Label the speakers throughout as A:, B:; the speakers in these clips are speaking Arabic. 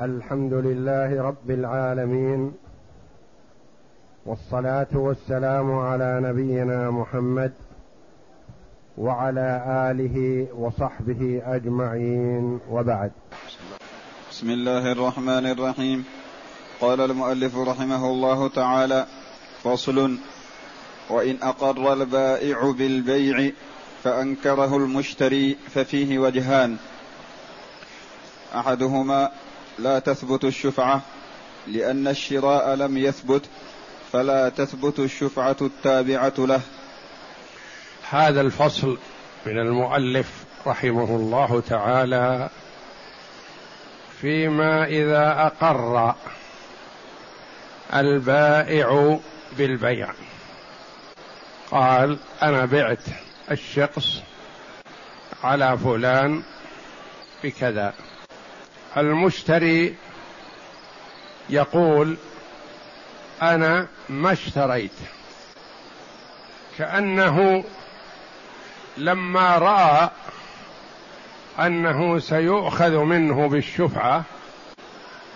A: الحمد لله رب العالمين والصلاة والسلام على نبينا محمد وعلى آله وصحبه أجمعين وبعد.
B: بسم الله الرحمن الرحيم. قال المؤلف رحمه الله تعالى فصل وإن أقر البائع بالبيع فأنكره المشتري ففيه وجهان. أحدهما لا تثبت الشفعة لأن الشراء لم يثبت فلا تثبت الشفعة التابعة له.
A: هذا الفصل من المؤلف رحمه الله تعالى فيما إذا أقر البائع بالبيع. قال أنا بعت الشخص على فلان بكذا. المشتري يقول أنا ما اشتريت. كأنه لما رأى أنه سيؤخذ منه بالشفعة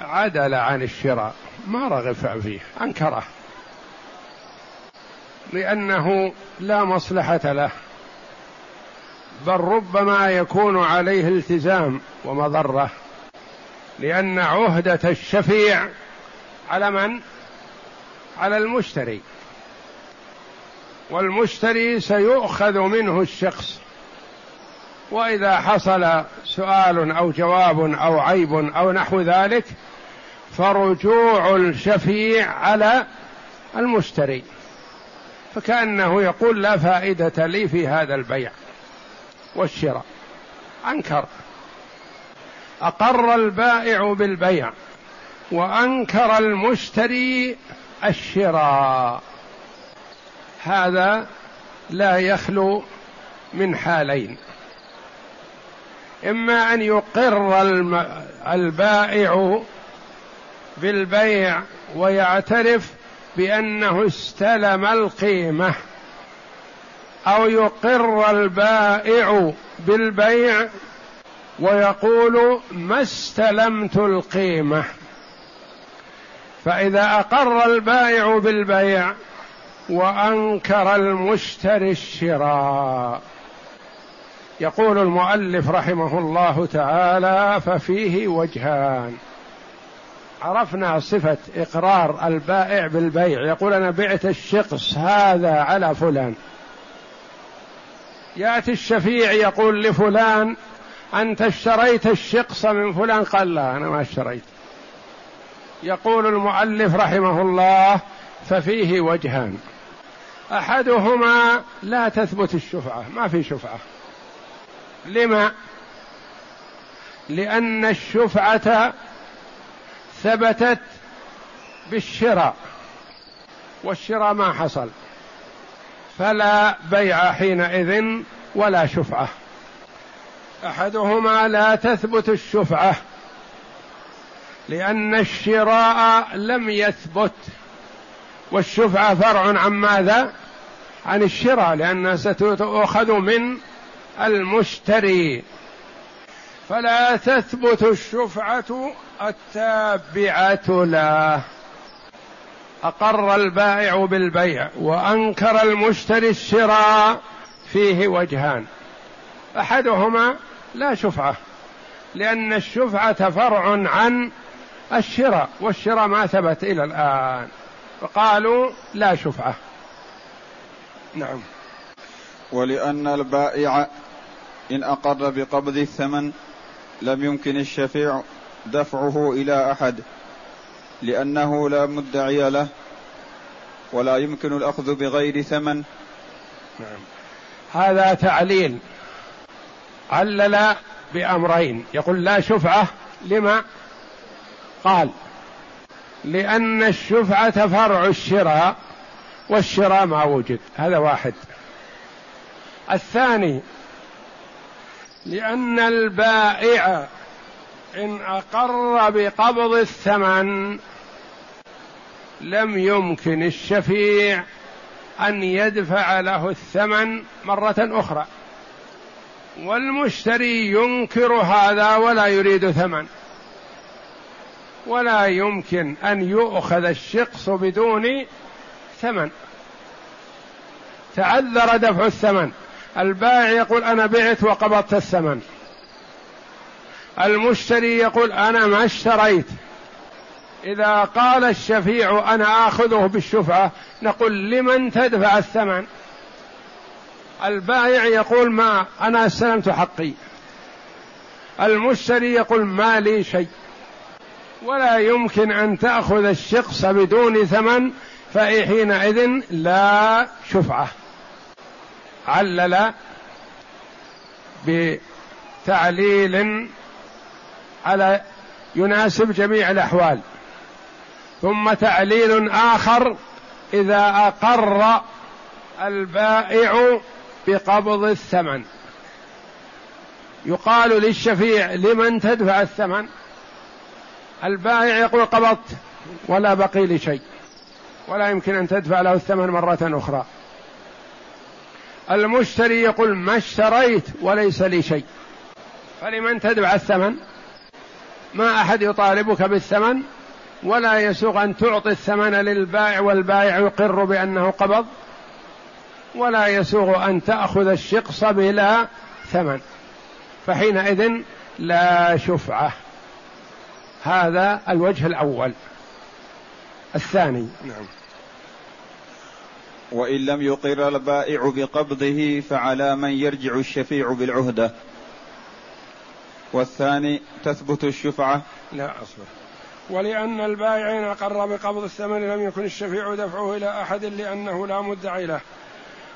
A: عدل عن الشراء ما رغب فيه أنكره. لأنه لا مصلحة له. بل ربما يكون عليه التزام ومضرة. لأن عهدة الشفيع على من؟ على المشتري. والمشتري سيؤخذ منه الشخص. وإذا حصل سؤال أو جواب أو عيب أو نحو ذلك فرجوع الشفيع على المشتري. فكأنه يقول لا فائدة لي في هذا البيع والشراء. أنكر. أقر البائع بالبيع وأنكر المشتري الشراء. هذا لا يخلو من حالين. إما أن يقر البائع بالبيع ويعترف بأنه استلم القيمة أو يقر البائع بالبيع ويقول ما استلمت القيمة. فإذا أقر البائع بالبيع وأنكر المشتري الشراء. يقول المؤلف رحمه الله تعالى ففيه وجهان. عرفنا صفة إقرار البائع بالبيع. يقول أنا بعت الشخص هذا على فلان. يأتي الشفيع يقول لفلان أنت اشتريت الشقص من فلان؟ قال لا أنا ما اشتريت. يقول المؤلف رحمه الله ففيه وجهان. أحدهما لا تثبت الشفعة ما في شفعة. لما؟ لأن الشفعة ثبتت بالشراء والشراء ما حصل. فلا بيع حينئذ ولا شفعة. أحدهما لا تثبت الشفعة لأن الشراء لم يثبت والشفعة فرع عن ماذا؟ عن الشراء لانها ستؤخذ من المشتري. فلا تثبت الشفعة التابعة له أقر البائع بالبيع وأنكر المشتري الشراء فيه وجهان. أحدهما لا شفعة لأن الشفعة فرع عن الشراء والشراء ما ثبت إلى الآن. فقالوا لا شفعة. نعم.
B: ولأن البائع إن أقر بقبض الثمن لم يمكن الشفيع دفعه إلى أحد لأنه لا مدعي له ولا يمكن الأخذ بغير ثمن.
A: نعم. هذا تعليل. علل بأمرين. يقول لا شفعة لما؟ قال لأن الشفعة فرع الشراء والشراء ما وجد. هذا واحد. الثاني لأن البائع إن أقر بقبض الثمن لم يمكن الشفيع أن يدفع له الثمن مرة أخرى. والمشتري ينكر هذا ولا يريد ثمن. ولا يمكن أن يؤخذ الشقص بدون ثمن. تعذر دفع الثمن. البائع يقول أنا بعت وقبضت الثمن. المشتري يقول أنا ما اشتريت. إذا قال الشفيع أنا آخذه بالشفعة نقول لمن تدفع الثمن؟ البائع يقول ما أنا استلمت حقي. المشتري يقول ما لي شيء. ولا يمكن أن تأخذ الشقص بدون ثمن فحينئذ لا شفعة. علل بتعليل على يناسب جميع الأحوال. ثم تعليل آخر إذا أقر البائع بقبض الثمن. يقال للشفيع لمن تدفع الثمن؟ البائع يقول قبضت ولا بقي لي شيء ولا يمكن أن تدفع له الثمن مرة أخرى. المشتري يقول ما اشتريت وليس لي شيء فلمن تدفع الثمن؟ ما أحد يطالبك بالثمن ولا يسوغ أن تعطي الثمن للبائع والبائع يقر بأنه قبض. ولا يسوغ أن تأخذ الشقص بلا ثمن. فحينئذ لا شفعة. هذا الوجه الأول. الثاني. نعم.
B: وإن لم يقر البائع بقبضه فعلى من يرجع الشفيع بالعهدة. والثاني تثبت الشفعة.
A: لا أصبر. ولأن البائع إن أقر بقبض الثمن لم يكن الشفيع دفعه إلى أحد لأنه لا مدعي له.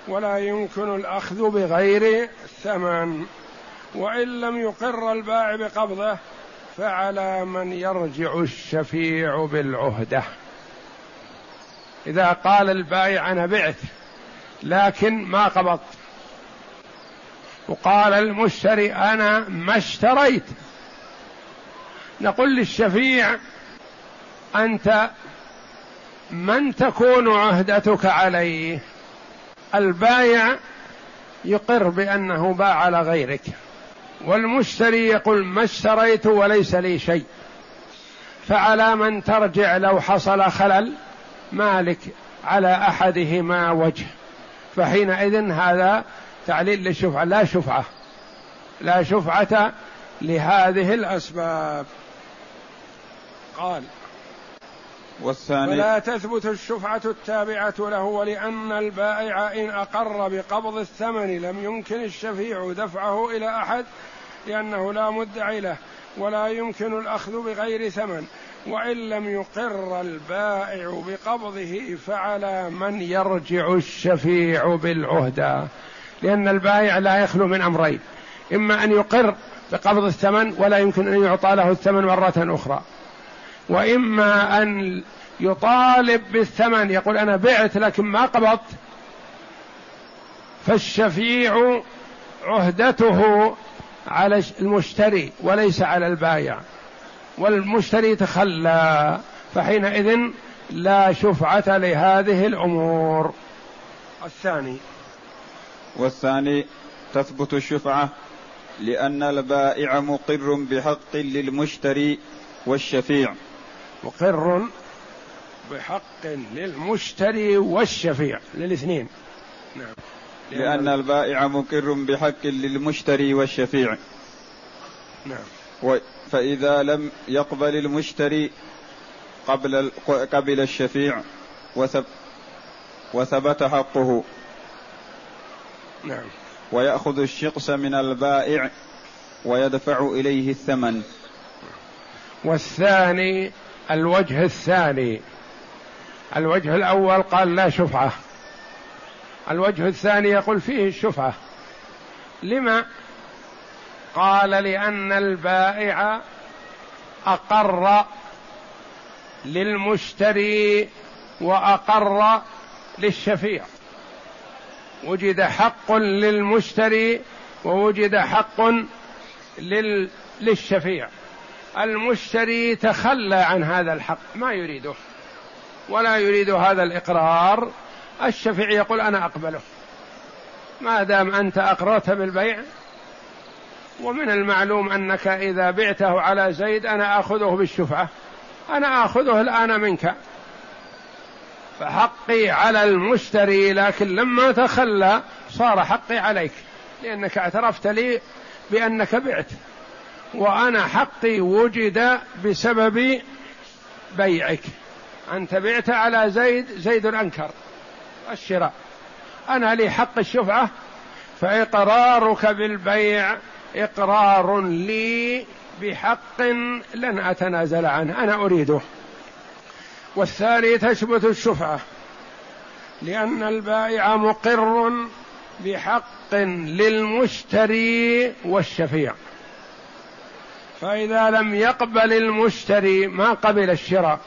A: ولا يمكن الأخذ بغير ثمن وإن لم يقر البائع بقبضه فعلى من يرجع الشفيع بالعهدة. إذا قال البائع أنا بعت لكن ما قبضت. وقال المشتري أنا ما اشتريت. نقول للشفيع أنت من تكون عهدتك عليه؟ البايع يقر بأنه باع على غيرك والمشتري يقول ما اشتريت وليس لي شيء فعلى من ترجع لو حصل خلل مالك على أحدهما وجه فحينئذ هذا تعليل للشفعة لا شفعة لا شفعة لهذه الأسباب. قال والثاني فلا تثبت الشفعة التابعة له ولأن البائع إن أقر بقبض الثمن لم يمكن الشفيع دفعه إلى أحد لأنه لا مدعي له ولا يمكن الأخذ بغير ثمن. وإن لم يقر البائع بقبضه فعلى من يرجع الشفيع بالعهدة لأن البائع لا يخلو من أمرين إما أن يقر بقبض الثمن ولا يمكن أن يعطى له الثمن مرة أخرى. وإما أن يطالب بالثمن يقول أنا بعت لكن ما قبضت فالشفيع عهدته على المشتري وليس على البايع والمشتري تخلى فحينئذ لا شفعة لهذه الأمور. الثاني.
B: والثاني تثبت الشفعة لأن البائع مقر بحق للمشتري والشفيع.
A: مقر بحق للمشتري والشفيع للاثنين.
B: نعم. لأن البائع مقر بحق للمشتري والشفيع. نعم. فإذا لم يقبل المشتري قبل قبل الشفيع وثب وثبت حقه. نعم. ويأخذ الشقص من البائع ويدفع إليه الثمن.
A: والثاني الوجه الثاني. الوجه الأول قال لا شفعة. الوجه الثاني يقول فيه الشفعه لما؟ قال لأن البائع أقر للمشتري وأقر للشفيع. وجد حق للمشتري ووجد حق لل... للشفيع. المشتري تخلى عن هذا الحق ما يريده ولا يريد هذا الإقرار. الشفيع يقول أنا أقبله. ما دام أنت أقررت بالبيع ومن المعلوم أنك إذا بعته على زيد أنا آخذه بالشفعة أنا آخذه الآن منك. فحقي على المشتري لكن لما تخلى صار حقي عليك لأنك اعترفت لي بأنك بعت. وأنا حقي وجد بسبب بيعك. أنت بعت على زيد زيد أنكر الشراء. أنا لي حق الشفعة فإقرارك بالبيع إقرار لي بحق لن أتنازل عنه. أنا أريده. والثاني تثبت الشفعة. لأن البائع مقر بحق للمشتري والشفيع. فإذا لم يقبل المشتري ما قبل الشراء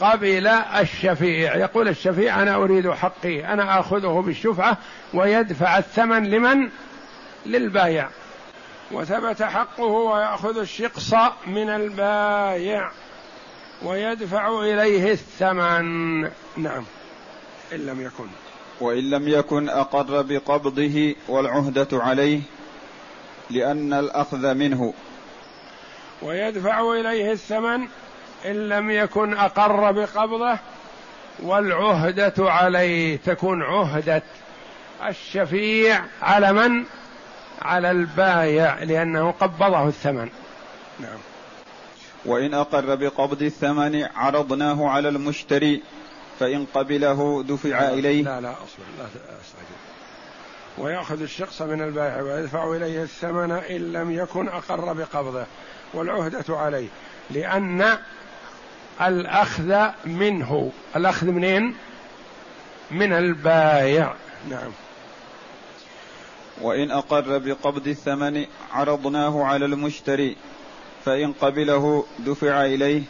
A: قبل الشفيع. يقول الشفيع أنا أريد حقي أنا آخذه بالشفعة ويدفع الثمن لمن؟ للبايع. وثبت حقه ويأخذ الشقص من البايع ويدفع إليه الثمن. نعم. إن لم يكن.
B: وإن لم يكن أقر بقبضه والعهدة عليه لأن الأخذ منه.
A: ويدفع إليه الثمن إن لم يكن أقر بقبضه والعهدة عليه تكون عهدة الشفيع على من؟ على البايع لأنه قبضه الثمن. نعم.
B: وإن أقر بقبض الثمن عرضناه على المشتري فإن قبله دفع
A: لا
B: إليه.
A: لا لا أصبر لا أستعجل. ويأخذ الشخص من البائع ويدفع إليه الثمن إن لم يكن أقر بقبضه والعهدة عليه لأن الأخذ منه. الأخذ منين؟ من البايع نعم.
B: وإن أقر بقبض الثمن عرضناه على المشتري فإن قبله دفع إليه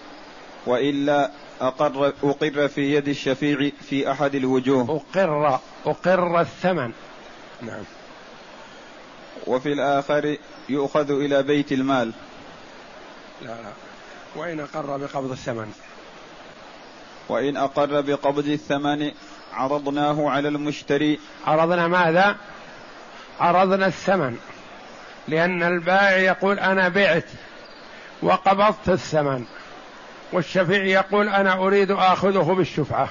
B: وإلا أقر أقر في يد الشفيع في أحد الوجوه.
A: أقر أقر الثمن. نعم.
B: وفي الآخر يؤخذ إلى بيت المال.
A: لا لا. وإن أقر بقبض الثمن.
B: وإن أقر بقبض الثمن عرضناه على المشتري.
A: عرضنا ماذا؟ عرضنا الثمن. لأن البائع يقول أنا بعت وقبضت الثمن. والشفيع يقول أنا أريد آخذه بالشفعة.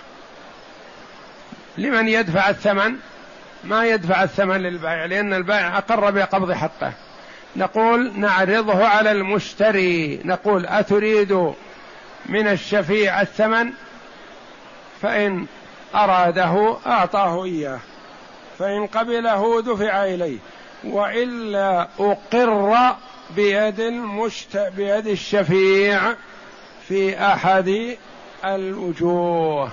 A: لمن يدفع الثمن؟ ما يدفع الثمن للبائع لأن البائع أقر بقبض حقه. نقول نعرضه على المشتري. نقول أتريد من الشفيع الثمن؟ فإن أراده أعطاه إياه. فإن قبله دفع إليه. وإلا أقر بيد المشت بيد الشفيع في أحد الوجوه.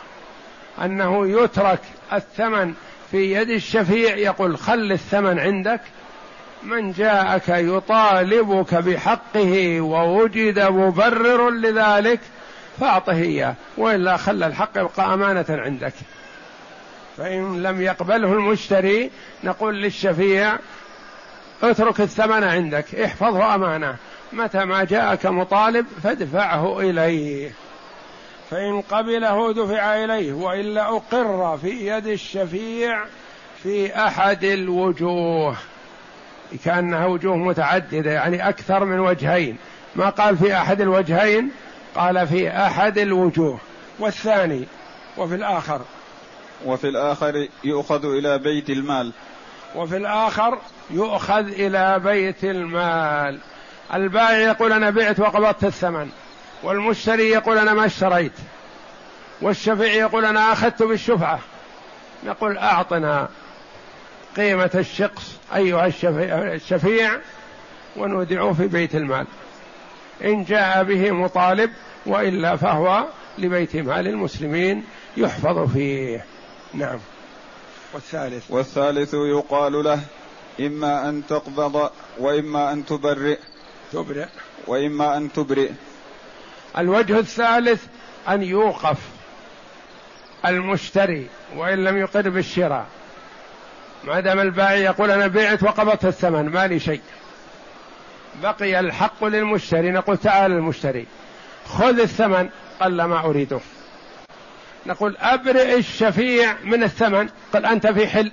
A: أنه يترك الثمن في يد الشفيع يقول خل الثمن عندك من جاءك يطالبك بحقه ووجد مبرر لذلك فأعطه إياه وإلا خلى الحق يبقى أمانة عندك. فإن لم يقبله المشتري نقول للشفيع اترك الثمن عندك احفظه أمانة متى ما جاءك مطالب فادفعه إليه. فإن قبله دفع إليه وإلا أقر في يد الشفيع في أحد الوجوه. كأنها وجوه متعددة يعني أكثر من وجهين. ما قال في أحد الوجهين قال في أحد الوجوه. والثاني وفي الآخر.
B: وفي الآخر يؤخذ إلى بيت المال.
A: وفي الآخر يؤخذ إلى بيت المال. البائع يقول أنا بعت وقبضت الثمن. والمشتري يقول أنا ما اشتريت. والشفيع يقول أنا أخذت بالشفعة. نقول أعطنا قيمة الشقص أيها الشفيع ونودعه في بيت المال. إن جاء به مطالب وإلا فهو لبيت مال المسلمين يحفظ فيه. نعم. والثالث.
B: والثالث يقال له إما أن تقبض وإما أن تبرئ.
A: تبرئ.
B: وإما أن تبرئ.
A: الوجه الثالث أن يوقف المشتري وإن لم يقر بالشراء. ما دام البائع يقول أنا بعت وقبضت الثمن ما لي شيء. بقي الحق للمشتري. نقول تعال المشتري خذ الثمن قال ما أريده. نقول أبرئ الشفيع من الثمن. قال أنت في حل؟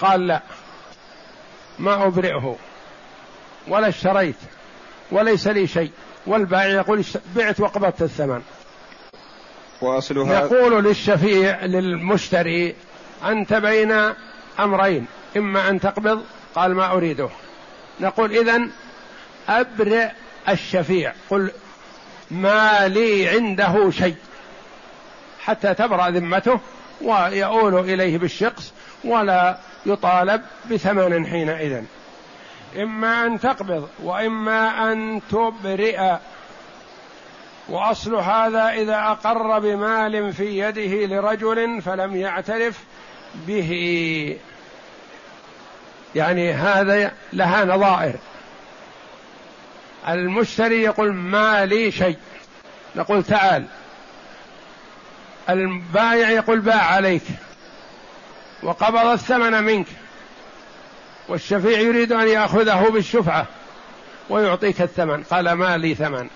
A: قال لا ما أبرئه. ولا اشتريت وليس لي شيء. والبائع يقول بعت وقبضت الثمن.
B: وأصلها
A: يقول للشفيع للمشتري أنت بين أمرين إما أن تقبض قال ما أريده. نقول إذن أبرئ الشفيع. قل ما لي عنده شيء. حتى تبرأ ذمته ويؤول إليه بالشخص ولا يطالب بثمن حينئذ. إما أن تقبض وإما أن تبرئ. وأصل هذا إذا أقر بمال في يده لرجل فلم يعترف به. يعني هذا لها نظائر. المشتري يقول ما لي شيء. نقول تعال. البائع يقول باع عليك. وقبض الثمن منك. والشفيع يريد أن يأخذه بالشفعة ويعطيك الثمن. قال ما لي ثمن.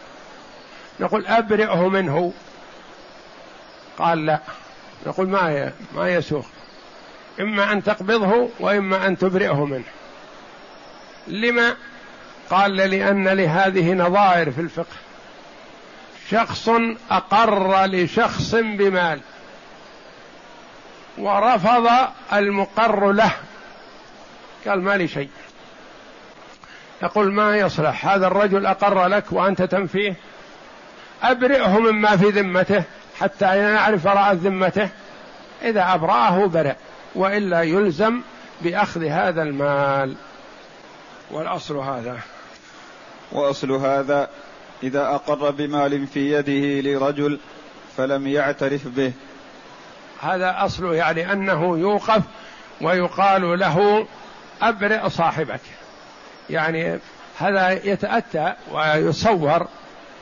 A: نقول أبرئه منه. قال لا. نقول ما ما يسوق إما أن تقبضه وإما أن تبرئه منه. لما؟ قال لأن لهذه نظائر في الفقه. شخص أقر لشخص بمال ورفض المقر له. قال ما لي شيء. يقول ما يصلح هذا الرجل أقر لك وأنت تنفيه. أبرئه مما في ذمته حتى نعرف براءة ذمته. إذا أبرأه برئ وإلا يلزم بأخذ هذا المال. والأصل هذا.
B: وأصل هذا إذا أقر بمال في يده لرجل فلم يعترف به.
A: هذا أصله يعني أنه يوقف ويقال له أبرئ صاحبك. يعني هذا يتأتى ويصور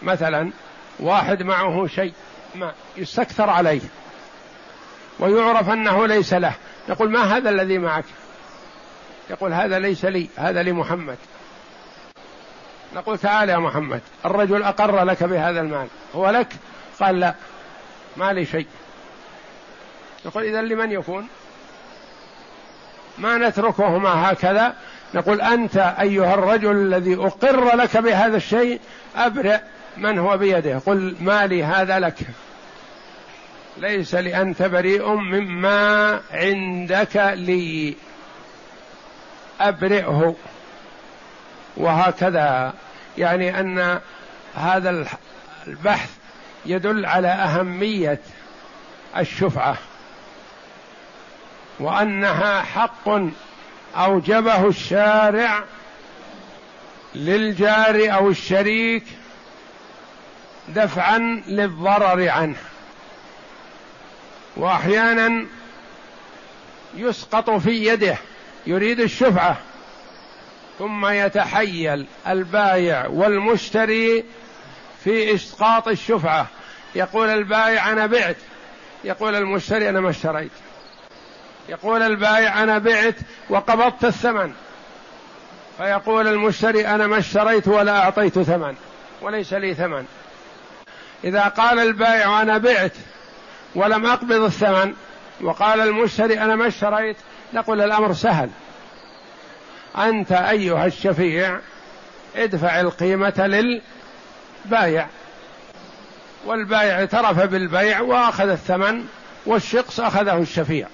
A: مثلا واحد معه شيء ما يستكثر عليه ويعرف أنه ليس له. يقول ما هذا الذي معك؟ يقول هذا ليس لي هذا لمحمد. نقول تعال يا محمد الرجل أقر لك بهذا المال. هو لك؟ قال لا ما لي شيء. نقول اذا لمن يكون؟ ما نتركهما هكذا. نقول أنت أيها الرجل الذي أقر لك بهذا الشيء أبرئ من هو بيده. قل مالي هذا لك. ليس لأنت بريء مما عندك لي. أبرئه. وهكذا. يعني أن هذا البحث يدل على أهمية الشفعة. وأنها حق أوجبه الشارع للجار أو الشريك دفعا للضرر عنه. واحيانا يسقط في يده يريد الشفعة ثم يتحيل البايع والمشتري في إسقاط الشفعة. يقول البايع أنا بعت يقول المشتري أنا ما اشتريت. يقول البايع أنا بعت وقبضت الثمن. فيقول المشتري أنا ما اشتريت ولا أعطيت ثمن وليس لي ثمن. إذا قال البائع أنا بعت ولم أقبض الثمن وقال المشتري أنا ما اشتريت نقول الأمر سهل. أنت أيها الشفيع ادفع القيمة للبايع. والبايع اعترف بالبيع وأخذ الثمن والشخص أخذه الشفيع.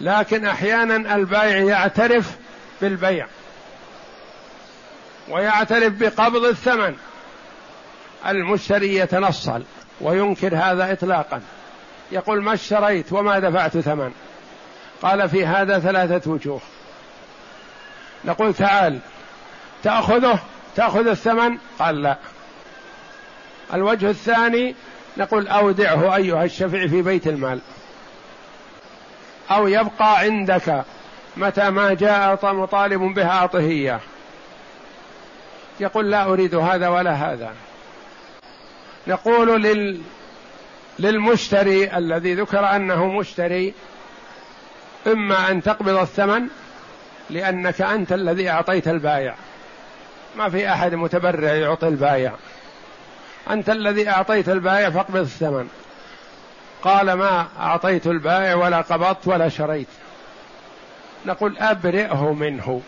A: لكن أحيانا البائع يعترف بالبيع ويعترف بقبض الثمن. المشتري يتنصل وينكر هذا اطلاقا. يقول ما اشتريت وما دفعت ثمن. قال في هذا ثلاثة وجوه. نقول تعال تأخذه؟ تأخذ الثمن؟ قال لا. الوجه الثاني نقول أودعه أيها الشفيع في بيت المال. أو يبقى عندك متى ما جاء مطالب به اعطه اياه يقول لا أريد هذا ولا هذا. نقول لل للمشتري الذي ذكر أنه مشتري إما أن تقبض الثمن لأنك أنت الذي أعطيت البايع. ما في أحد متبرع يعطي البايع. أنت الذي أعطيت البايع فاقبض الثمن. قال ما أعطيت البائع ولا قبضت ولا شريت. نقول أبرئه منه.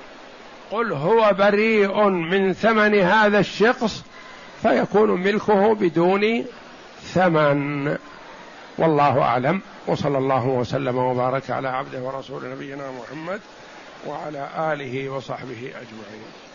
A: قل هو بريء من ثمن هذا الشخص فيكون ملكه بدون ثمن. والله أعلم. وصلى الله وسلم وبارك على عبده ورسول نبينا محمد وعلى آله وصحبه أجمعين.